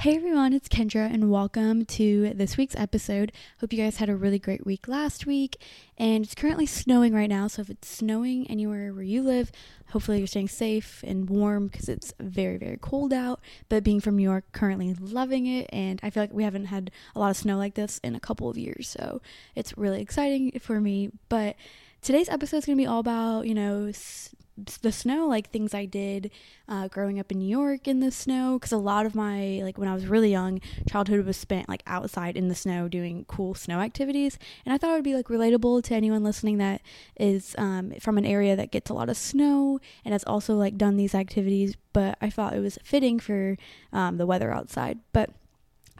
Hey everyone, it's Kendra, and welcome to this week's episode. Hope you guys had a really great week last week. And it's currently snowing right now, so if it's snowing anywhere where you live, hopefully you're staying safe and warm because it's very, very cold out. But being from New York, currently loving it, and I feel like we haven't had a lot of snow like this in a couple of years, so it's really exciting for me. But today's episode is going to be all about, you know, the snow, like things I did uh, growing up in New York in the snow. Because a lot of my, like when I was really young, childhood was spent like outside in the snow doing cool snow activities. And I thought it would be like relatable to anyone listening that is um, from an area that gets a lot of snow and has also like done these activities. But I thought it was fitting for um, the weather outside. But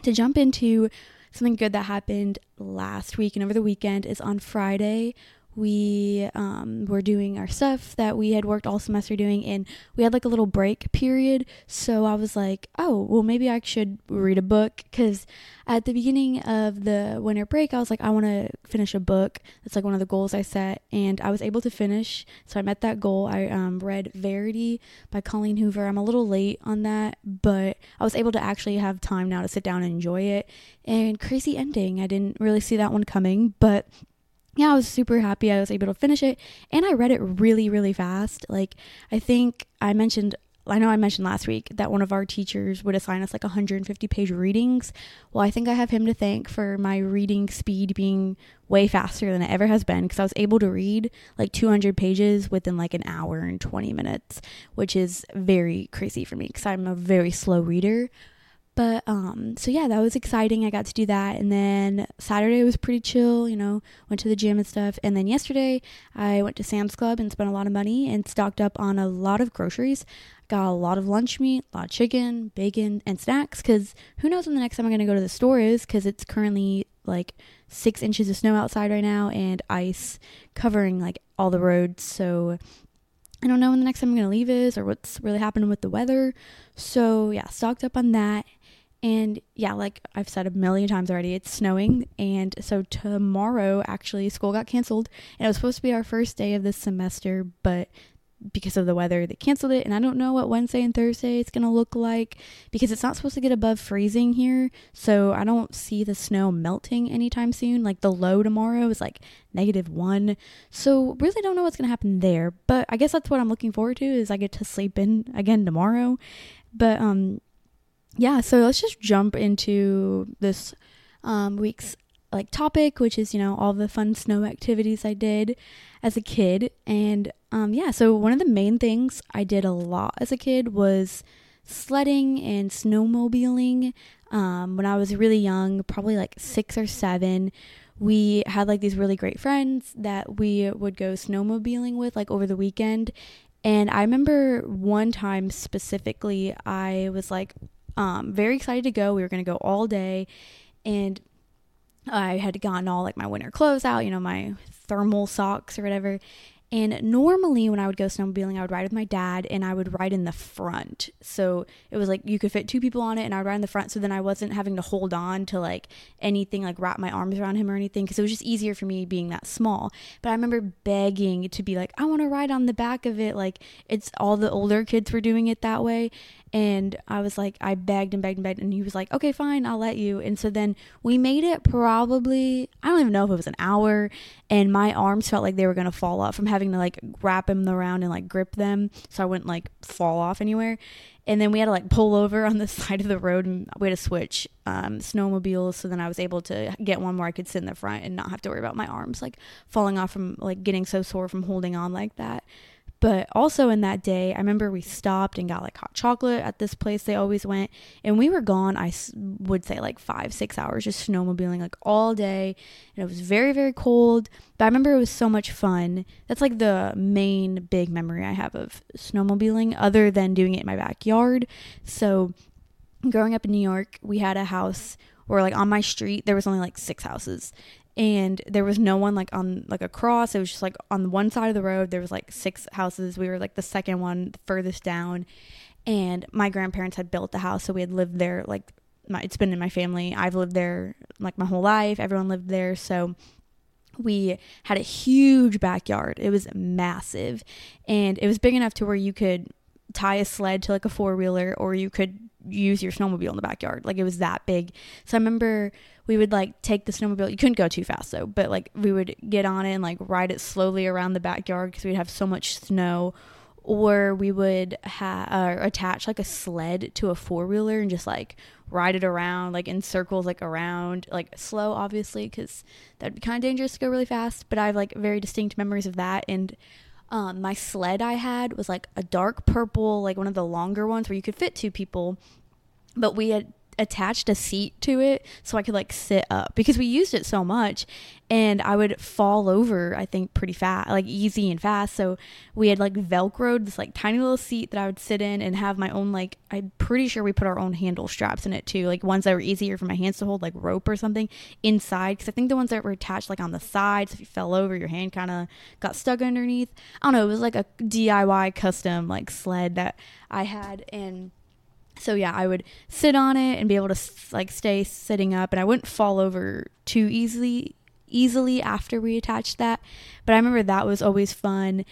to jump into something good that happened last week and over the weekend is on Friday we um, were doing our stuff that we had worked all semester doing and we had like a little break period. So i was like oh well maybe i should read a book. Because at the beginning of the winter break i was like i want to finish a book. That's like one of the goals i set and i was able to finish. So i met that goal. I um, read verity by colleen hoover. I'm a little late on that but i was able to actually have time now to sit down and enjoy it. And crazy ending. I didn't really see that one coming but yeah, I was super happy I was able to finish it and I read it really, really fast. Like, I think I mentioned, I know I mentioned last week that one of our teachers would assign us like 150 page readings. Well, I think I have him to thank for my reading speed being way faster than it ever has been because I was able to read like 200 pages within like an hour and 20 minutes, which is very crazy for me because I'm a very slow reader. But um so yeah, that was exciting. I got to do that and then Saturday was pretty chill, you know, went to the gym and stuff. And then yesterday I went to Sam's Club and spent a lot of money and stocked up on a lot of groceries. Got a lot of lunch meat, a lot of chicken, bacon, and snacks cuz who knows when the next time I'm to go to the store is cuz it's currently like 6 inches of snow outside right now and ice covering like all the roads. So I don't know when the next time I'm to leave is or what's really happening with the weather. So, yeah, stocked up on that. And yeah, like I've said a million times already, it's snowing. And so tomorrow, actually, school got canceled. And it was supposed to be our first day of this semester, but because of the weather, they canceled it. And I don't know what Wednesday and Thursday it's going to look like because it's not supposed to get above freezing here. So I don't see the snow melting anytime soon. Like the low tomorrow is like negative one. So really don't know what's going to happen there. But I guess that's what I'm looking forward to is I get to sleep in again tomorrow. But um yeah, so let's just jump into this um, week's like topic, which is you know all the fun snow activities I did as a kid, and um, yeah, so one of the main things I did a lot as a kid was sledding and snowmobiling. Um, when I was really young, probably like six or seven, we had like these really great friends that we would go snowmobiling with like over the weekend. And I remember one time specifically, I was like um, very excited to go. We were going to go all day. And I had gotten all like my winter clothes out, you know, my thermal socks or whatever. And normally, when I would go snowmobiling, I would ride with my dad and I would ride in the front. So it was like you could fit two people on it, and I would ride in the front. So then I wasn't having to hold on to like anything, like wrap my arms around him or anything, because it was just easier for me being that small. But I remember begging to be like, I want to ride on the back of it. Like it's all the older kids were doing it that way. And I was like, I begged and begged and begged, and he was like, okay, fine, I'll let you. And so then we made it probably, I don't even know if it was an hour, and my arms felt like they were gonna fall off from having to like wrap him around and like grip them so I wouldn't like fall off anywhere. And then we had to like pull over on the side of the road and we had to switch um, snowmobiles. So then I was able to get one where I could sit in the front and not have to worry about my arms like falling off from like getting so sore from holding on like that. But also in that day, I remember we stopped and got like hot chocolate at this place they always went. And we were gone, I would say like five, six hours just snowmobiling like all day. And it was very, very cold. But I remember it was so much fun. That's like the main big memory I have of snowmobiling, other than doing it in my backyard. So growing up in New York, we had a house where like on my street there was only like six houses and there was no one like on like across. It was just like on one side of the road there was like six houses. We were like the second one furthest down. And my grandparents had built the house so we had lived there like my, it's been in my family. I've lived there like my whole life. Everyone lived there. So we had a huge backyard. It was massive. And it was big enough to where you could tie a sled to like a four-wheeler or you could use your snowmobile in the backyard. Like it was that big. So I remember we would like take the snowmobile. You couldn't go too fast though, but like we would get on it and like ride it slowly around the backyard because we'd have so much snow. Or we would have uh, attach like a sled to a four wheeler and just like ride it around like in circles, like around, like slow, obviously, because that'd be kind of dangerous to go really fast. But I have like very distinct memories of that. And um, my sled I had was like a dark purple, like one of the longer ones where you could fit two people. But we had attached a seat to it so I could like sit up because we used it so much and I would fall over I think pretty fast like easy and fast. So we had like velcroed this like tiny little seat that I would sit in and have my own like I'm pretty sure we put our own handle straps in it too like ones that were easier for my hands to hold like rope or something inside because I think the ones that were attached like on the sides if you fell over your hand kind of got stuck underneath. I don't know it was like a DIY custom like sled that I had and so yeah i would sit on it and be able to like stay sitting up and i wouldn't fall over too easily easily after we attached that. But i remember that was always fun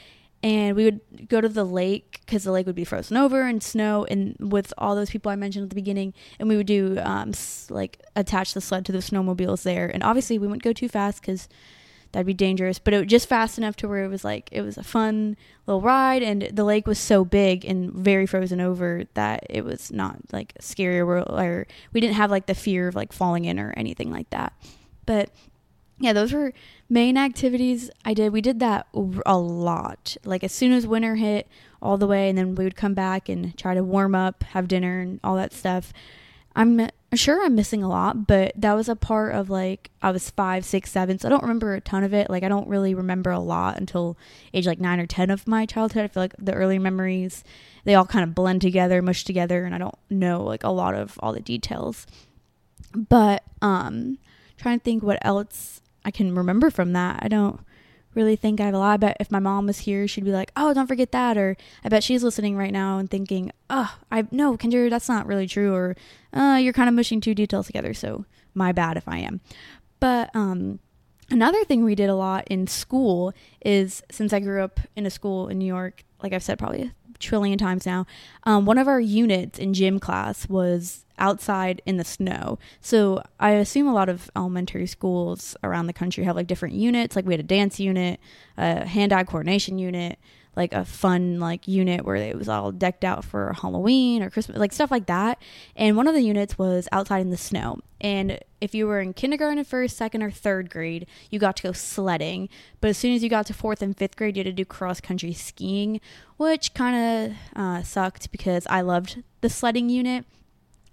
and we would go to the lake because the lake would be frozen over and snow and with all those people i mentioned at the beginning and we would do um, like attach the sled to the snowmobiles there. And obviously we wouldn't go too fast because that'd be dangerous. But it was just fast enough to where it was like it was a fun little ride, and the lake was so big and very frozen over that it was not like scary or, or we didn't have like the fear of like falling in or anything like that. But yeah, those were main activities I did. We did that a lot. Like as soon as winter hit, all the way, and then we would come back and try to warm up, have dinner, and all that stuff. I'm sure I'm missing a lot, but that was a part of like I was five, six, seven, so I don't remember a ton of it. Like I don't really remember a lot until age like nine or ten of my childhood. I feel like the early memories they all kind of blend together, mush together, and I don't know like a lot of all the details. But um, trying to think what else I can remember from that. I don't really think I have a lot. I bet if my mom was here, she'd be like, "Oh, don't forget that," or I bet she's listening right now and thinking, "Oh, I no, Kendra, that's not really true," or uh, "You're kind of mushing two details together." So my bad if I am. But um, another thing we did a lot in school is since I grew up in a school in New York, like I've said probably a trillion times now, um, one of our units in gym class was outside in the snow. So I assume a lot of elementary schools around the country have like different units. Like we had a dance unit, a hand-eye coordination unit, like a fun like unit where it was all decked out for Halloween or Christmas, like stuff like that. And one of the units was outside in the snow. And if you were in kindergarten, first, second, or third grade, you got to go sledding. But as soon as you got to fourth and fifth grade, you had to do cross country skiing, which kind of uh, sucked because I loved the sledding unit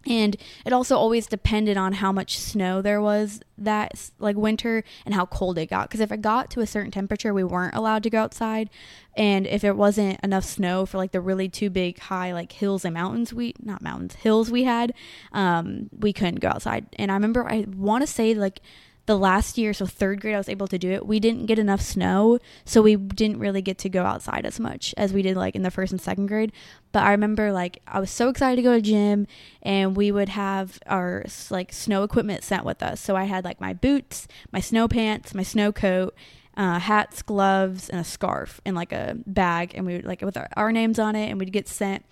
and it also always depended on how much snow there was that like winter and how cold it got. Because if it got to a certain temperature we weren't allowed to go outside. And if it wasn't enough snow for like the really two big high like hills and mountains we not mountains hills we had um we couldn't go outside. And i remember i want to say like the last year, so third grade, I was able to do it. We didn't get enough snow, so we didn't really get to go outside as much as we did like in the first and second grade. But I remember like I was so excited to go to gym, and we would have our like snow equipment sent with us. So I had like my boots, my snow pants, my snow coat. Uh, hats, gloves, and a scarf and like a bag, and we would like with our, our names on it, and we'd get sent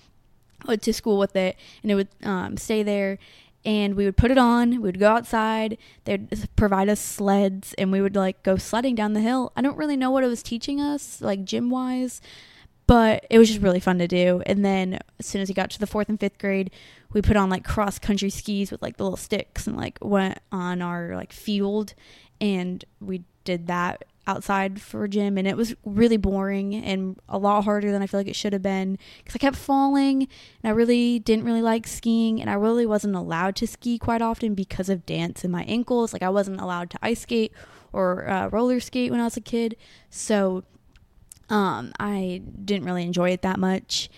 to school with it, and it would um, stay there and we would put it on we would go outside they'd provide us sleds and we would like go sledding down the hill. I don't really know what it was teaching us like gym wise but it was just really fun to do. And then as soon as we got to the fourth and fifth grade we put on like cross country skis with like the little sticks and like went on our like field and we did that outside for gym and it was really boring and a lot harder than I feel like it should have been because I kept falling and I really didn't really like skiing and I really wasn't allowed to ski quite often because of dance and my ankles. Like I wasn't allowed to ice skate or uh, roller skate when I was a kid. So um, I didn't really enjoy it that much.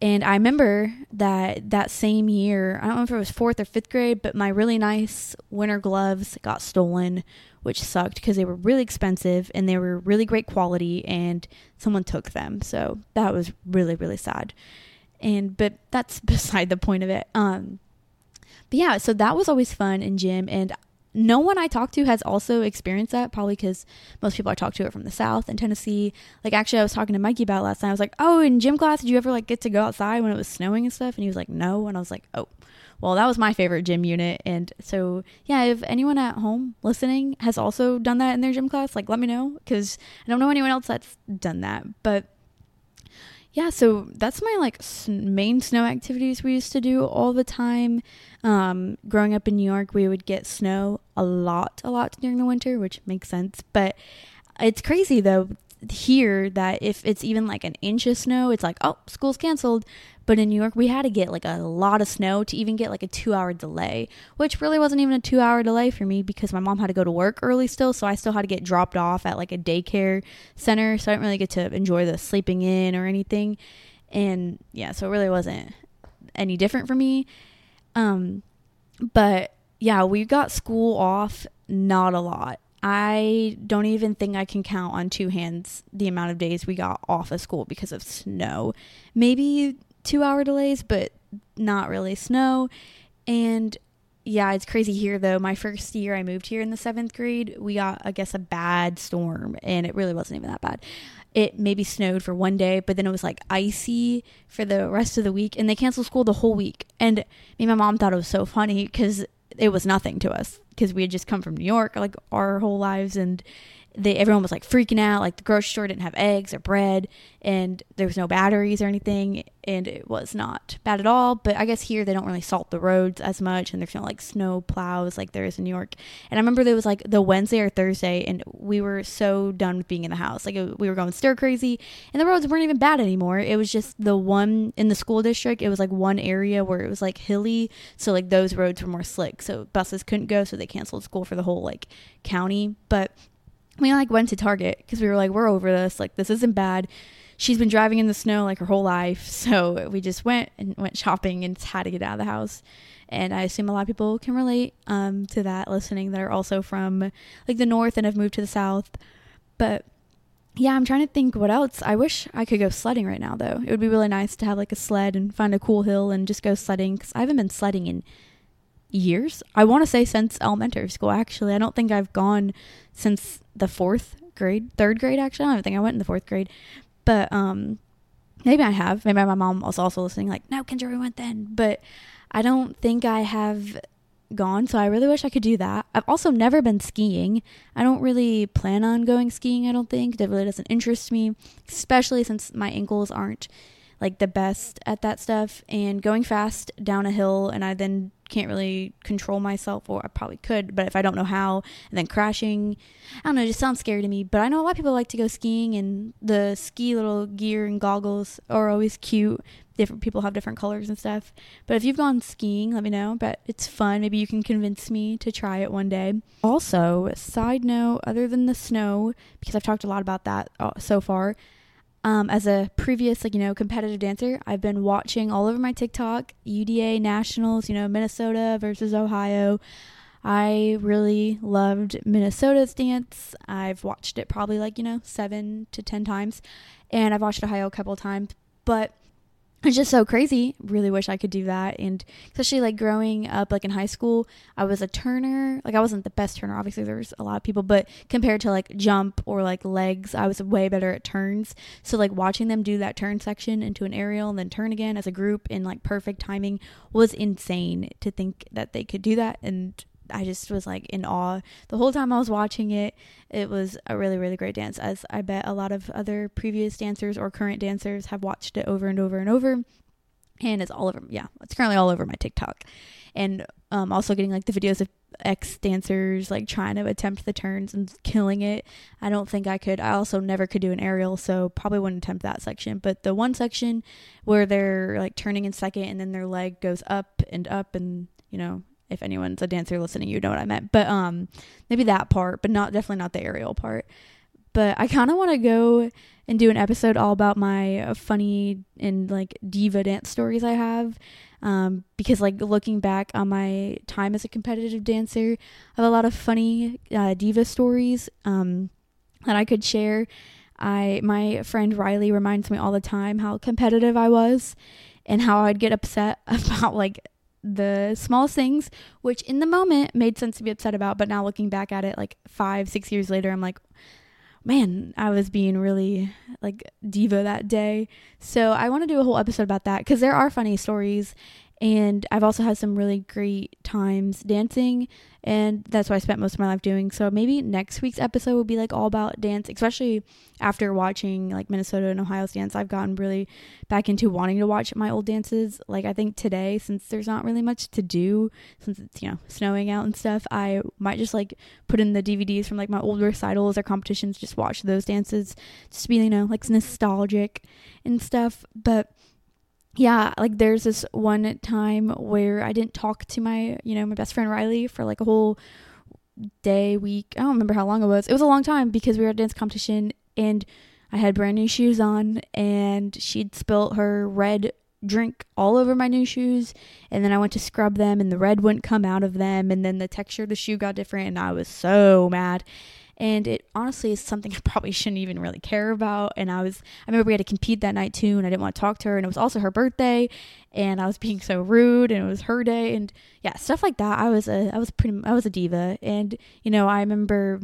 And I remember that that same year, I don't know if it was fourth or fifth grade, but my really nice winter gloves got stolen which sucked because they were really expensive and they were really great quality and someone took them. So that was really, really sad. And but that's beside the point of it. Um but yeah, so that was always fun in gym and no one I talked to has also experienced that, probably because most people I talk to are from the South and Tennessee. Like, actually, I was talking to Mikey about last night. I was like, oh, in gym class, did you ever like get to go outside when it was snowing and stuff? And he was like, no. And I was like, oh, well, that was my favorite gym unit. And so, yeah, if anyone at home listening has also done that in their gym class, like, let me know because I don't know anyone else that's done that. But yeah, so that's my like main snow activities we used to do all the time. Um, growing up in New York, we would get snow a lot, a lot during the winter, which makes sense. But it's crazy though here that if it's even like an inch of snow, it's like, oh, school's canceled. But in New York, we had to get like a lot of snow to even get like a two hour delay, which really wasn't even a two hour delay for me because my mom had to go to work early still. So I still had to get dropped off at like a daycare center. So I didn't really get to enjoy the sleeping in or anything. And yeah, so it really wasn't any different for me. Um, but yeah, we got school off not a lot. I don't even think I can count on two hands the amount of days we got off of school because of snow. Maybe two hour delays, but not really snow. And yeah, it's crazy here though. My first year I moved here in the seventh grade, we got, I guess, a bad storm, and it really wasn't even that bad. It maybe snowed for one day, but then it was like icy for the rest of the week, and they canceled school the whole week. And me and my mom thought it was so funny because it was nothing to us because we had just come from New York like our whole lives, and they everyone was like freaking out. Like the grocery store didn't have eggs or bread and there was no batteries or anything and it was not bad at all. But i guess here they don't really salt the roads as much and there's no like snow plows like there is in new york. And i remember there was like the wednesday or thursday and we were so done with being in the house. Like we were going stir crazy and the roads weren't even bad anymore. It was just the one in the school district it was like one area where it was like hilly so like those roads were more slick. So buses couldn't go so they canceled school for the whole like county. But we like went to Target because we were like, we're over this. Like, this isn't bad. She's been driving in the snow like her whole life. So we just went and went shopping and had to get out of the house. And I assume a lot of people can relate um, to that listening that are also from like the north and have moved to the south. But yeah, I'm trying to think what else. I wish I could go sledding right now, though. It would be really nice to have like a sled and find a cool hill and just go sledding because I haven't been sledding in years. I want to say since elementary school, actually. I don't think I've gone since the fourth grade, third grade, actually. I don't think I went in the fourth grade. But um, maybe I have. Maybe my mom was also listening, like, no, Kendra, we went then. But I don't think I have gone. So I really wish I could do that. I've also never been skiing. I don't really plan on going skiing, I don't think. It really doesn't interest me, especially since my ankles aren't like the best at that stuff and going fast down a hill and I then can't really control myself or I probably could but if I don't know how and then crashing I don't know it just sounds scary to me but I know a lot of people like to go skiing and the ski little gear and goggles are always cute. Different people have different colors and stuff. But if you've gone skiing let me know but it's fun. Maybe you can convince me to try it one day. Also side note other than the snow because I've talked a lot about that uh, so far um, as a previous, like, you know, competitive dancer, I've been watching all over my TikTok UDA nationals, you know, Minnesota versus Ohio. I really loved Minnesota's dance. I've watched it probably like, you know, seven to 10 times. And I've watched Ohio a couple times. But it's just so crazy. Really wish I could do that. And especially like growing up, like in high school, I was a turner. Like I wasn't the best turner. Obviously, there's a lot of people, but compared to like jump or like legs, I was way better at turns. So like watching them do that turn section into an aerial and then turn again as a group in like perfect timing was insane to think that they could do that. And I just was like in awe the whole time I was watching it. It was a really, really great dance, as I bet a lot of other previous dancers or current dancers have watched it over and over and over. And it's all over, yeah, it's currently all over my TikTok. And um, also getting like the videos of ex dancers like trying to attempt the turns and killing it. I don't think I could. I also never could do an aerial, so probably wouldn't attempt that section. But the one section where they're like turning in second and then their leg goes up and up and you know if anyone's a dancer listening, you know what I meant. But um, maybe that part, but not definitely not the aerial part. But I kind of want to go and do an episode all about my uh, funny and like diva dance stories I have. Um, because like looking back on my time as a competitive dancer, I have a lot of funny uh, diva stories um, that I could share. I my friend Riley reminds me all the time how competitive I was and how I'd get upset about like the smallest things, which in the moment made sense to be upset about. But now looking back at it, like five, six years later, I'm like, man, I was being really like diva that day. So I want to do a whole episode about that because there are funny stories and I've also had some really great times dancing, and that's what I spent most of my life doing. So maybe next week's episode will be like all about dance, especially after watching like Minnesota and Ohio's dance. I've gotten really back into wanting to watch my old dances. Like I think today, since there's not really much to do, since it's you know snowing out and stuff, I might just like put in the DVDs from like my old recitals or competitions, just watch those dances, just be you know like nostalgic and stuff. But yeah, like there's this one time where I didn't talk to my, you know, my best friend Riley for like a whole day, week. I don't remember how long it was. It was a long time because we were at a dance competition and I had brand new shoes on and she'd spilt her red drink all over my new shoes and then I went to scrub them and the red wouldn't come out of them and then the texture of the shoe got different and I was so mad and it honestly is something I probably shouldn't even really care about. And I was, I remember we had to compete that night too, and I didn't want to talk to her, and it was also her birthday, and I was being so rude, and it was her day, and yeah, stuff like that. I was a, I was pretty, I was a diva, and you know, I remember.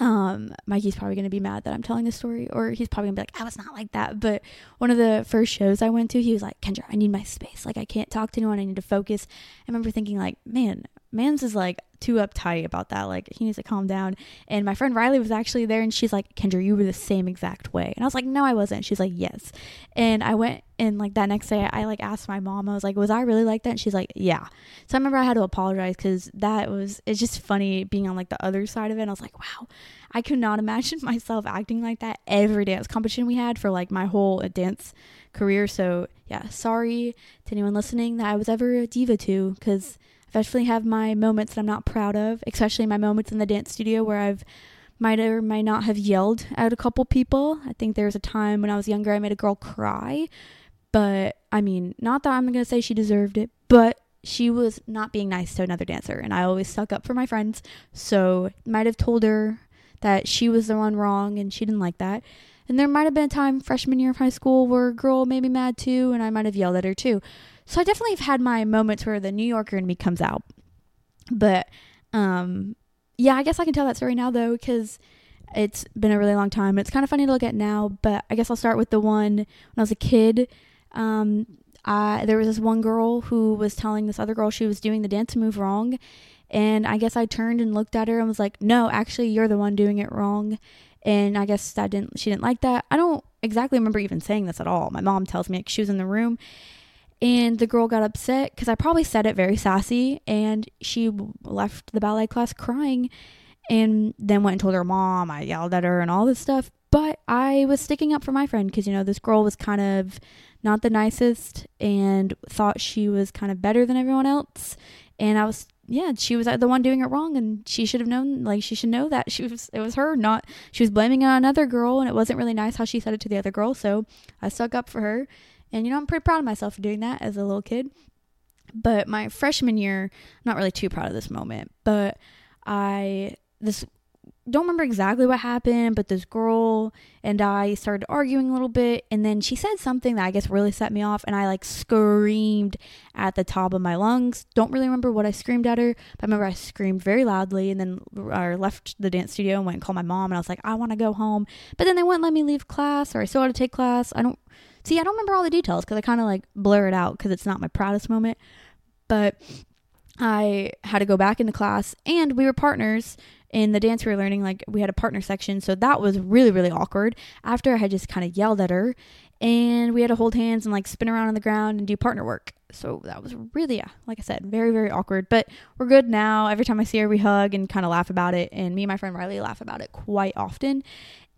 Um, Mikey's probably gonna be mad that I'm telling this story, or he's probably gonna be like, I was not like that. But one of the first shows I went to, he was like, Kendra, I need my space. Like, I can't talk to anyone. I need to focus. I remember thinking, like, man, Mans is like too uptight about that. Like he needs to calm down. And my friend Riley was actually there and she's like, Kendra, you were the same exact way. And I was like, no, I wasn't. She's like, yes. And I went and like that next day I like asked my mom, I was like, was I really like that? And she's like, yeah. So I remember I had to apologize because that was, it's just funny being on like the other side of it. And I was like, wow, I could not imagine myself acting like that every dance competition we had for like my whole uh, dance career. So yeah, sorry to anyone listening that I was ever a diva to because I definitely have my moments that I'm not proud of, especially my moments in the dance studio where I've might or might not have yelled at a couple people. I think there was a time when I was younger I made a girl cry, but I mean, not that I'm going to say she deserved it, but she was not being nice to another dancer and I always stuck up for my friends. So, might have told her that she was the one wrong and she didn't like that. And there might have been a time freshman year of high school where a girl made me mad too and I might have yelled at her too. So I definitely have had my moments where the New Yorker in me comes out. But um yeah, I guess I can tell that story now though cuz it's been a really long time. It's kind of funny to look at now, but I guess I'll start with the one when I was a kid. Um I there was this one girl who was telling this other girl she was doing the dance move wrong. And I guess I turned and looked at her and was like, "No, actually, you're the one doing it wrong." And I guess that didn't she didn't like that. I don't exactly remember even saying this at all. My mom tells me like, she was in the room and the girl got upset because I probably said it very sassy, and she left the ballet class crying, and then went and told her mom. I yelled at her and all this stuff, but I was sticking up for my friend because you know this girl was kind of not the nicest and thought she was kind of better than everyone else, and I was yeah, she was the one doing it wrong, and she should have known. Like she should know that she was it was her, not she was blaming on another girl, and it wasn't really nice how she said it to the other girl. So I stuck up for her, and, you know, I'm pretty proud of myself for doing that as a little kid. But my freshman year, I'm not really too proud of this moment, but I, this, don't remember exactly what happened, but this girl and I started arguing a little bit, and then she said something that I guess really set me off, and I like screamed at the top of my lungs. Don't really remember what I screamed at her, but I remember I screamed very loudly, and then I left the dance studio and went and called my mom, and I was like, I want to go home, but then they wouldn't let me leave class, or I still had to take class. I don't See, I don't remember all the details because I kind of like blur it out because it's not my proudest moment. But I had to go back into class and we were partners in the dance we were learning. Like we had a partner section. So that was really, really awkward after I had just kind of yelled at her and we had to hold hands and like spin around on the ground and do partner work. So that was really, yeah, like I said, very, very awkward. But we're good now. Every time I see her, we hug and kind of laugh about it. And me and my friend Riley laugh about it quite often.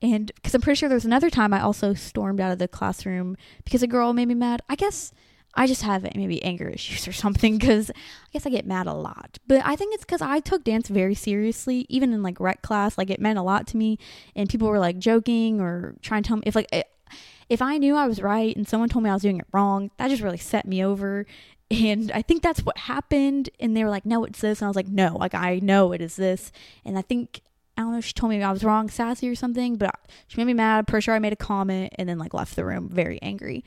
And because I'm pretty sure there was another time I also stormed out of the classroom because a girl made me mad. I guess I just have maybe anger issues or something because I guess I get mad a lot. But I think it's because I took dance very seriously, even in like rec class. Like it meant a lot to me, and people were like joking or trying to tell me if like eh, if I knew I was right and someone told me I was doing it wrong, that just really set me over. And I think that's what happened. And they were like, no, it's this. And I was like, no, like I know it is this. And I think I don't know she told me I was wrong, sassy or something, but she made me mad. Pretty sure I made a comment and then like left the room very angry.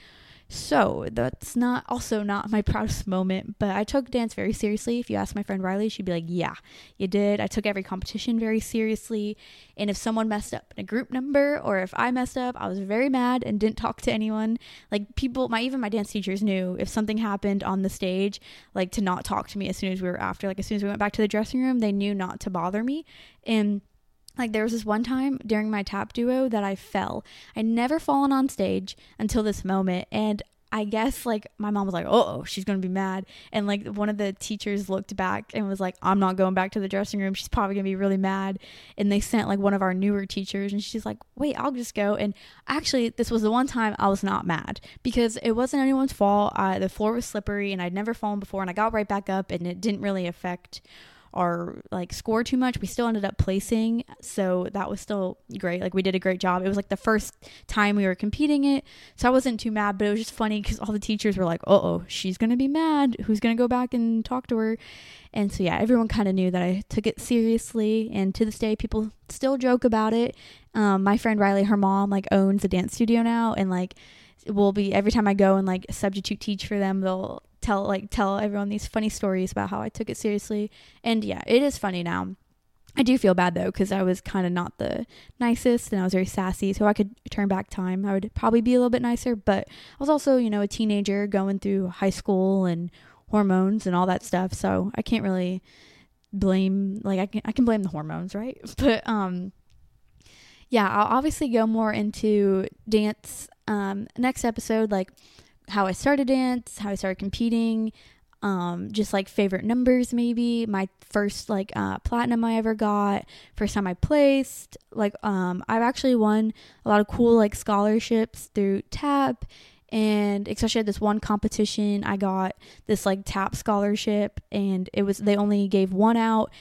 So that's not also not my proudest moment, but I took dance very seriously. If you ask my friend Riley, she'd be like, Yeah, you did. I took every competition very seriously. And if someone messed up in a group number or if I messed up, I was very mad and didn't talk to anyone. Like people my even my dance teachers knew if something happened on the stage, like to not talk to me as soon as we were after. Like as soon as we went back to the dressing room, they knew not to bother me. And like there was this one time during my tap duo that I fell. I'd never fallen on stage until this moment and I guess like my mom was like, "Oh, she's going to be mad." And like one of the teachers looked back and was like, "I'm not going back to the dressing room. She's probably going to be really mad." And they sent like one of our newer teachers and she's like, "Wait, I'll just go." And actually, this was the one time I was not mad because it wasn't anyone's fault. Uh, the floor was slippery and I'd never fallen before and I got right back up and it didn't really affect our like score too much. We still ended up placing, so that was still great. Like we did a great job. It was like the first time we were competing it, so I wasn't too mad. But it was just funny because all the teachers were like, "Uh oh, she's gonna be mad. Who's gonna go back and talk to her?" And so yeah, everyone kind of knew that I took it seriously. And to this day, people still joke about it. Um, my friend Riley, her mom like owns a dance studio now, and like will be every time I go and like substitute teach for them, they'll tell like tell everyone these funny stories about how I took it seriously. And yeah, it is funny now. I do feel bad though because I was kind of not the nicest and I was very sassy. So I could turn back time. I would probably be a little bit nicer. But I was also, you know, a teenager going through high school and hormones and all that stuff. So I can't really blame like I can I can blame the hormones, right? But um yeah, I'll obviously go more into dance um next episode like how I started dance, how I started competing, um, just like favorite numbers, maybe my first like uh, platinum I ever got, first time I placed. Like, um, I've actually won a lot of cool like scholarships through TAP, and especially at this one competition, I got this like TAP scholarship, and it was they only gave one out.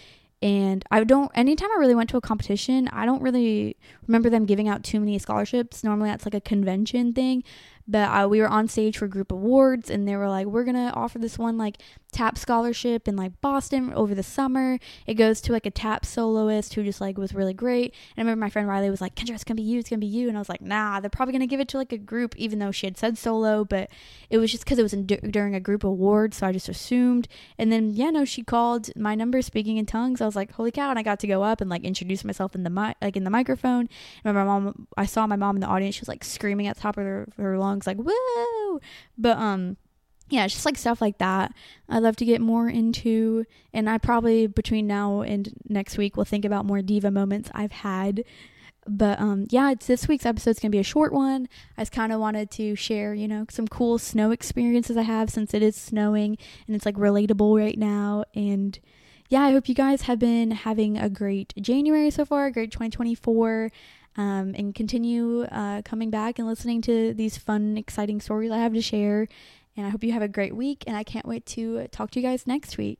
And I don't, anytime I really went to a competition, I don't really remember them giving out too many scholarships. Normally that's like a convention thing. But uh, we were on stage for group awards, and they were like, "We're gonna offer this one like tap scholarship in like Boston over the summer. It goes to like a tap soloist who just like was really great." And I remember my friend Riley was like, "Kendra, it's gonna be you. It's gonna be you." And I was like, "Nah, they're probably gonna give it to like a group, even though she had said solo." But it was just because it was in, during a group award, so I just assumed. And then yeah, no, she called my number, speaking in tongues. I was like, "Holy cow!" And I got to go up and like introduce myself in the mic, like in the microphone. And my mom, I saw my mom in the audience. She was like screaming at the top of her, her lungs like woo but um yeah it's just like stuff like that. I'd love to get more into and i probably between now and next week will think about more diva moments i've had. But um yeah it's this week's episode's gonna be a short one. I just kind of wanted to share you know some cool snow experiences i have since it is snowing and it's like relatable right now. And yeah i hope you guys have been having a great january so far great 2024 um, and continue uh, coming back and listening to these fun, exciting stories I have to share. And I hope you have a great week, and I can't wait to talk to you guys next week.